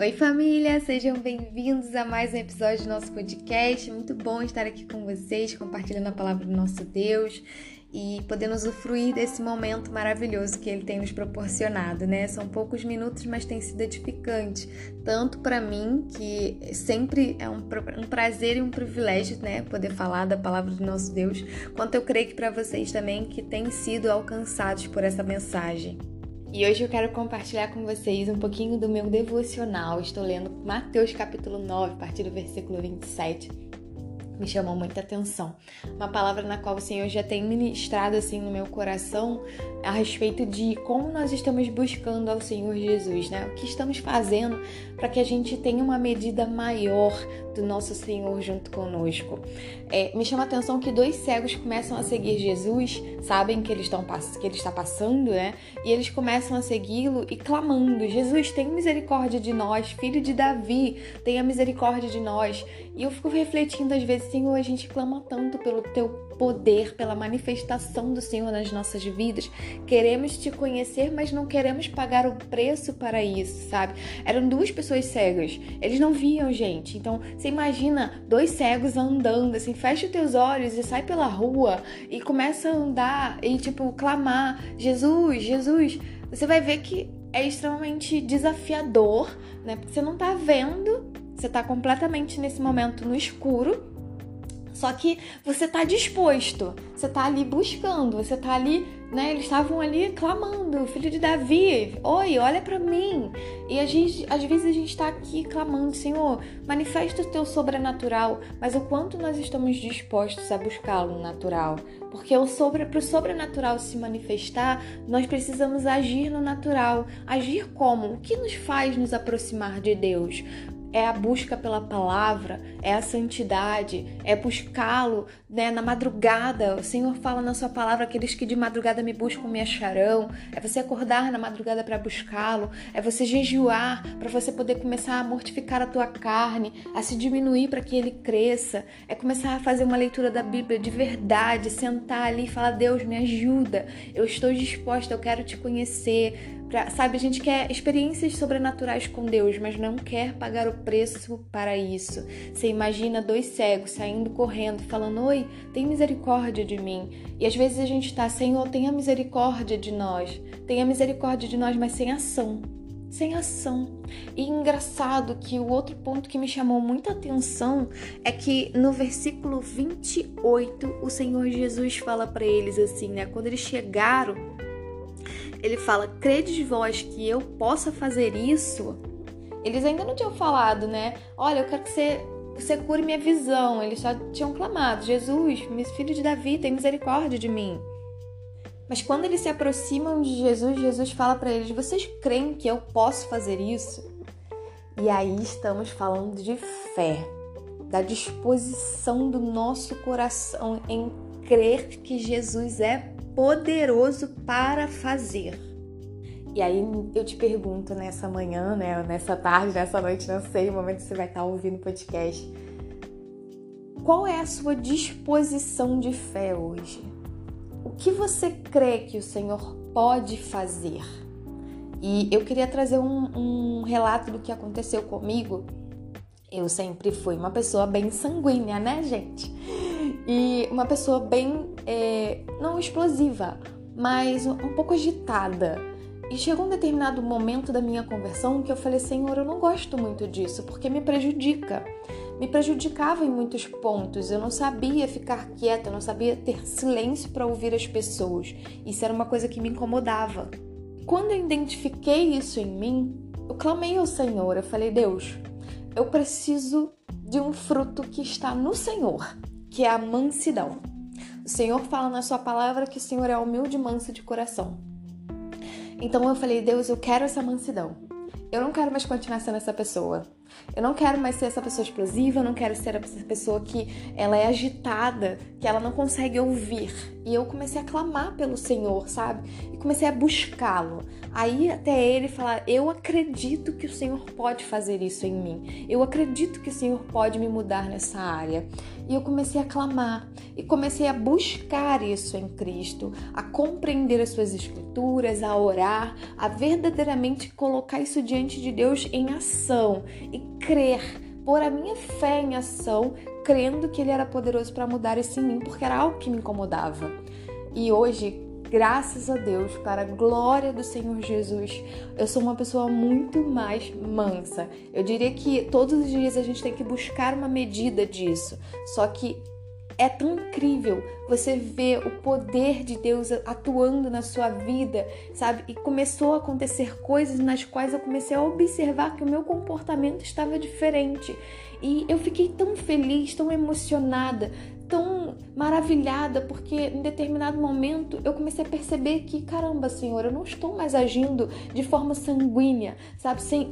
Oi, família! Sejam bem-vindos a mais um episódio do nosso podcast. Muito bom estar aqui com vocês, compartilhando a palavra do nosso Deus e podendo usufruir desse momento maravilhoso que ele tem nos proporcionado, né? São poucos minutos, mas tem sido edificante, tanto para mim, que sempre é um, prazer e um privilégio, né, poder falar da palavra do nosso Deus, quanto eu creio que para vocês também que têm sido alcançados por essa mensagem. E hoje eu quero compartilhar com vocês um pouquinho do meu devocional. Estou lendo Mateus capítulo 9, a partir do versículo 27. Me chamou muita atenção. Uma palavra na qual o Senhor já tem ministrado assim no meu coração a respeito de como nós estamos buscando ao Senhor Jesus, né? O que estamos fazendo para que a gente tenha uma medida maior do nosso Senhor junto conosco. É, me chama a atenção que dois cegos começam a seguir Jesus, sabem que, eles estão, que ele está passando, né? E eles começam a segui-lo e clamando: Jesus, tem misericórdia de nós, filho de Davi, tenha misericórdia de nós. E eu fico refletindo às vezes, Senhor, a gente clama tanto pelo teu poder, pela manifestação do Senhor nas nossas vidas. Queremos te conhecer, mas não queremos pagar o preço para isso, sabe? Eram duas pessoas cegas, eles não viam gente. Então, você imagina dois cegos andando, assim, fecha os teus olhos e sai pela rua e começa a andar e, tipo, clamar: Jesus, Jesus. Você vai ver que é extremamente desafiador, né? Porque você não tá vendo, você tá completamente nesse momento no escuro. Só que você tá disposto, você tá ali buscando, você tá ali né? Eles estavam ali clamando, filho de Davi, oi, olha para mim. E a gente, às vezes a gente está aqui clamando, Senhor, manifesta o teu sobrenatural, mas o quanto nós estamos dispostos a buscá-lo no natural? Porque o sobre, para o sobrenatural se manifestar, nós precisamos agir no natural. Agir como? O que nos faz nos aproximar de Deus? É a busca pela palavra, é a santidade, é buscá-lo né, na madrugada. O Senhor fala na sua palavra: aqueles que de madrugada me buscam me acharão. É você acordar na madrugada para buscá-lo, é você jejuar para você poder começar a mortificar a tua carne, a se diminuir para que ele cresça. É começar a fazer uma leitura da Bíblia de verdade, sentar ali e falar: Deus, me ajuda, eu estou disposta, eu quero te conhecer. Pra, sabe, a gente quer experiências sobrenaturais com Deus, mas não quer pagar o preço para isso. Você imagina dois cegos saindo correndo, falando: Oi, tem misericórdia de mim. E às vezes a gente está, Senhor, tenha misericórdia de nós. Tenha misericórdia de nós, mas sem ação. Sem ação. E engraçado que o outro ponto que me chamou muita atenção é que no versículo 28, o Senhor Jesus fala para eles assim, né? Quando eles chegaram ele fala: Credes vós que eu possa fazer isso? Eles ainda não tinham falado, né? Olha, eu quero que você, você cure minha visão. Eles só tinham clamado: Jesus, filho de Davi, tem misericórdia de mim. Mas quando eles se aproximam de Jesus, Jesus fala para eles: Vocês creem que eu posso fazer isso? E aí estamos falando de fé, da disposição do nosso coração em crer que Jesus é poderoso para fazer. E aí eu te pergunto nessa manhã, né, nessa tarde, nessa noite, não sei o momento que você vai estar ouvindo o podcast. Qual é a sua disposição de fé hoje? O que você crê que o Senhor pode fazer? E eu queria trazer um, um relato do que aconteceu comigo. Eu sempre fui uma pessoa bem sanguínea, né, gente? e uma pessoa bem, é, não explosiva, mas um pouco agitada. E chegou um determinado momento da minha conversão que eu falei: Senhor, eu não gosto muito disso porque me prejudica. Me prejudicava em muitos pontos. Eu não sabia ficar quieta, eu não sabia ter silêncio para ouvir as pessoas. Isso era uma coisa que me incomodava. Quando eu identifiquei isso em mim, eu clamei ao Senhor. Eu falei: Deus, eu preciso de um fruto que está no Senhor que é a mansidão. O Senhor fala na sua palavra que o Senhor é humilde e manso de coração. Então eu falei, Deus, eu quero essa mansidão. Eu não quero mais continuar sendo essa pessoa. Eu não quero mais ser essa pessoa explosiva, eu não quero ser essa pessoa que ela é agitada, que ela não consegue ouvir. E eu comecei a clamar pelo Senhor, sabe? E comecei a buscá-lo. Aí até ele falar: "Eu acredito que o Senhor pode fazer isso em mim. Eu acredito que o Senhor pode me mudar nessa área". E eu comecei a clamar e comecei a buscar isso em Cristo, a compreender as suas escrituras, a orar, a verdadeiramente colocar isso diante de Deus em ação crer, pôr a minha fé em ação, crendo que Ele era poderoso para mudar isso em mim, porque era algo que me incomodava. E hoje, graças a Deus, para a glória do Senhor Jesus, eu sou uma pessoa muito mais mansa. Eu diria que todos os dias a gente tem que buscar uma medida disso. Só que é tão incrível você ver o poder de Deus atuando na sua vida, sabe? E começou a acontecer coisas nas quais eu comecei a observar que o meu comportamento estava diferente. E eu fiquei tão feliz, tão emocionada, tão maravilhada, porque em determinado momento eu comecei a perceber que, caramba, Senhor, eu não estou mais agindo de forma sanguínea, sabe? Sem,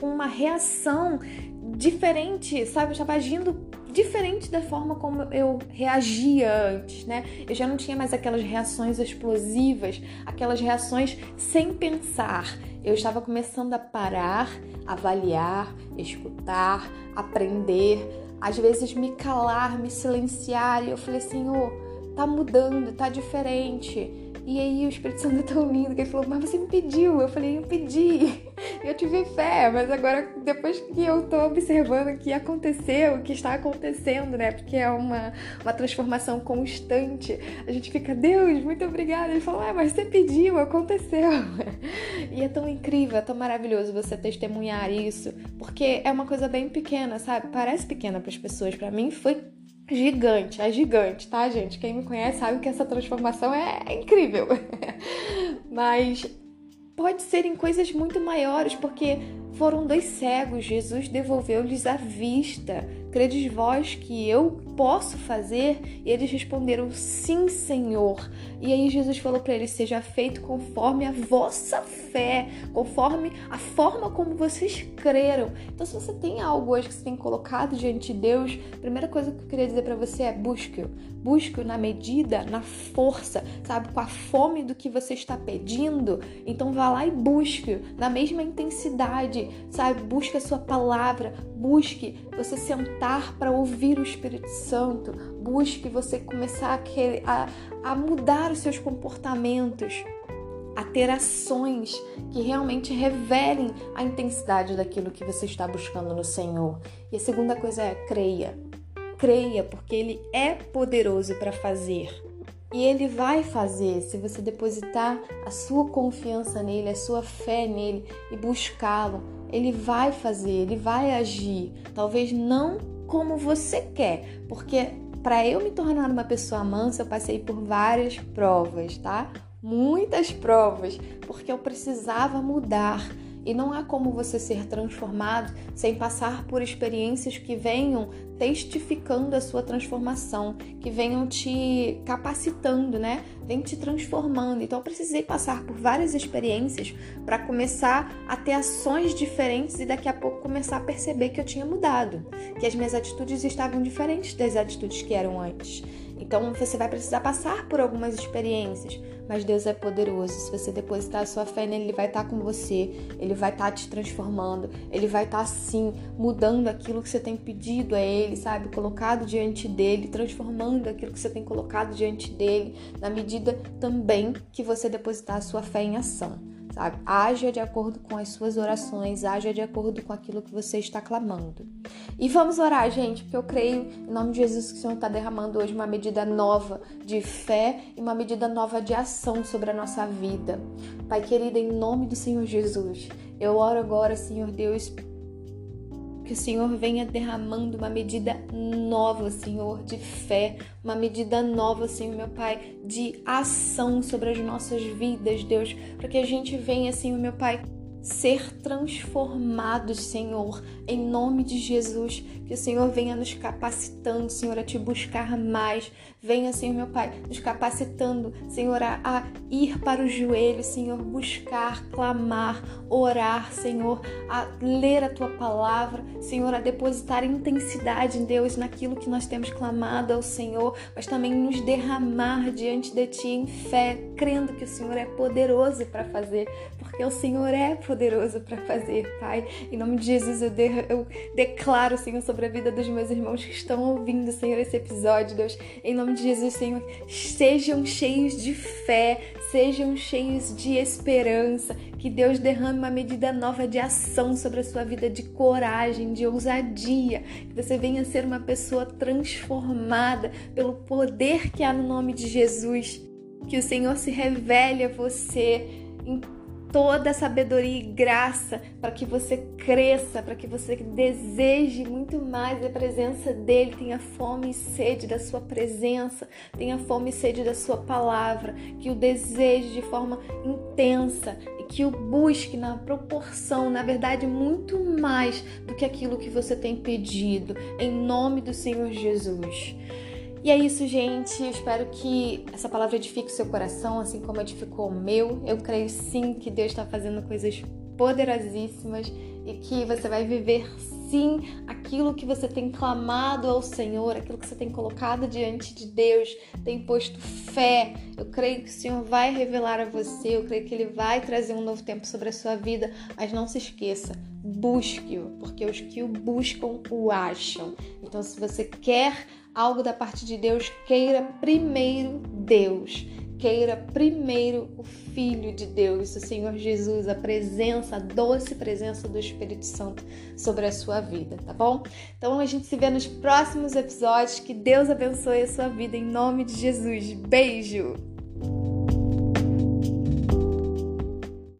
com uma reação diferente, sabe? Eu estava agindo diferente da forma como eu reagia antes, né? Eu já não tinha mais aquelas reações explosivas, aquelas reações sem pensar. Eu estava começando a parar, avaliar, escutar, aprender, às vezes me calar, me silenciar, e eu falei, Senhor, tá mudando, tá diferente. E aí o Espírito Santo é tão lindo que ele falou, mas você me pediu. Eu falei, eu pedi. Eu tive fé, mas agora depois que eu tô observando o que aconteceu, o que está acontecendo, né? Porque é uma, uma transformação constante. A gente fica, Deus, muito obrigada. Ele falou, ah, mas você pediu, aconteceu. E é tão incrível, é tão maravilhoso você testemunhar isso, porque é uma coisa bem pequena, sabe? Parece pequena para as pessoas. Para mim foi gigante, é gigante, tá, gente? Quem me conhece sabe que essa transformação é incrível. Mas pode ser em coisas muito maiores, porque foram dois cegos, Jesus devolveu-lhes a vista. Credes vós que eu posso fazer? E eles responderam: Sim, Senhor. E aí Jesus falou para eles: Seja feito conforme a vossa fé, conforme a forma como vocês creram. Então, se você tem algo hoje que você tem colocado diante de Deus, a primeira coisa que eu queria dizer para você é: busque-o. Busque-o na medida, na força, sabe? Com a fome do que você está pedindo. Então, vá lá e busque-o na mesma intensidade, sabe? Busque a sua palavra, busque você sentar para ouvir o Espírito Santo, busque você começar a, querer, a, a mudar os seus comportamentos, a ter ações que realmente revelem a intensidade daquilo que você está buscando no Senhor. E a segunda coisa é creia. Creia, porque Ele é poderoso para fazer. E ele vai fazer se você depositar a sua confiança nele, a sua fé nele e buscá-lo. Ele vai fazer, ele vai agir. Talvez não como você quer, porque para eu me tornar uma pessoa mansa, eu passei por várias provas, tá? Muitas provas, porque eu precisava mudar. E não há como você ser transformado sem passar por experiências que venham testificando a sua transformação, que venham te capacitando, né? Vem te transformando. Então eu precisei passar por várias experiências para começar a ter ações diferentes e daqui a pouco começar a perceber que eu tinha mudado, que as minhas atitudes estavam diferentes das atitudes que eram antes. Então você vai precisar passar por algumas experiências, mas Deus é poderoso. Se você depositar a sua fé nele, ele vai estar com você, ele vai estar te transformando, ele vai estar sim mudando aquilo que você tem pedido a ele, sabe? Colocado diante dele, transformando aquilo que você tem colocado diante dele, na medida também que você depositar a sua fé em ação sabe? Haja de acordo com as suas orações, haja de acordo com aquilo que você está clamando. E vamos orar, gente, porque eu creio, em nome de Jesus, que o Senhor está derramando hoje uma medida nova de fé e uma medida nova de ação sobre a nossa vida. Pai querido, em nome do Senhor Jesus, eu oro agora, Senhor Deus, que o Senhor venha derramando uma medida nova, Senhor, de fé, uma medida nova, Senhor, meu Pai, de ação sobre as nossas vidas, Deus, para que a gente venha, Senhor, meu Pai, ser transformados, Senhor, em nome de Jesus. Que o Senhor venha nos capacitando, Senhor, a te buscar mais. Venha, Senhor, meu Pai, nos capacitando, Senhor, a, ir para o joelho, Senhor, buscar, clamar, orar, Senhor, a ler a tua palavra, Senhor, a depositar intensidade em Deus naquilo que nós temos clamado ao Senhor, mas também nos derramar diante de Ti em fé, crendo que o Senhor é poderoso para fazer, porque o Senhor é poderoso para fazer, Pai. Em nome de Jesus, eu, de, eu declaro, Senhor, sobre a vida dos meus irmãos que estão ouvindo, Senhor, esse episódio, Deus. Em nome de Jesus, Senhor, sejam cheios de fé, sejam cheios de esperança, que Deus derrame uma medida nova de ação sobre a sua vida, de coragem, de ousadia, que você venha ser uma pessoa transformada pelo poder que há no nome de Jesus. Que o Senhor se revele a você em toda a sabedoria e graça para que você cresça, para que você deseje muito mais a presença dele, tenha fome e sede da sua presença, tenha fome e sede da sua palavra, que o deseje de forma intensa e que o busque na proporção, na verdade, muito mais do que aquilo que você tem pedido, em nome do Senhor Jesus. E é isso, gente. Eu espero que essa palavra edifique o seu coração, assim como edificou o meu. Eu creio sim que Deus está fazendo coisas poderosíssimas e que você vai viver sim aquilo que você tem clamado ao Senhor, aquilo que você tem colocado diante de Deus, tem posto fé. Eu creio que o Senhor vai revelar a você, eu creio que Ele vai trazer um novo tempo sobre a sua vida, mas não se esqueça, busque-o, porque os que o buscam o acham. Então, se você quer algo da parte de Deus, queira primeiro Deus. Queira primeiro o Filho de Deus, o Senhor Jesus, a presença, a doce presença do Espírito Santo sobre a sua vida, tá bom? Então a gente se vê nos próximos episódios. Que Deus abençoe a sua vida em nome de Jesus. Beijo!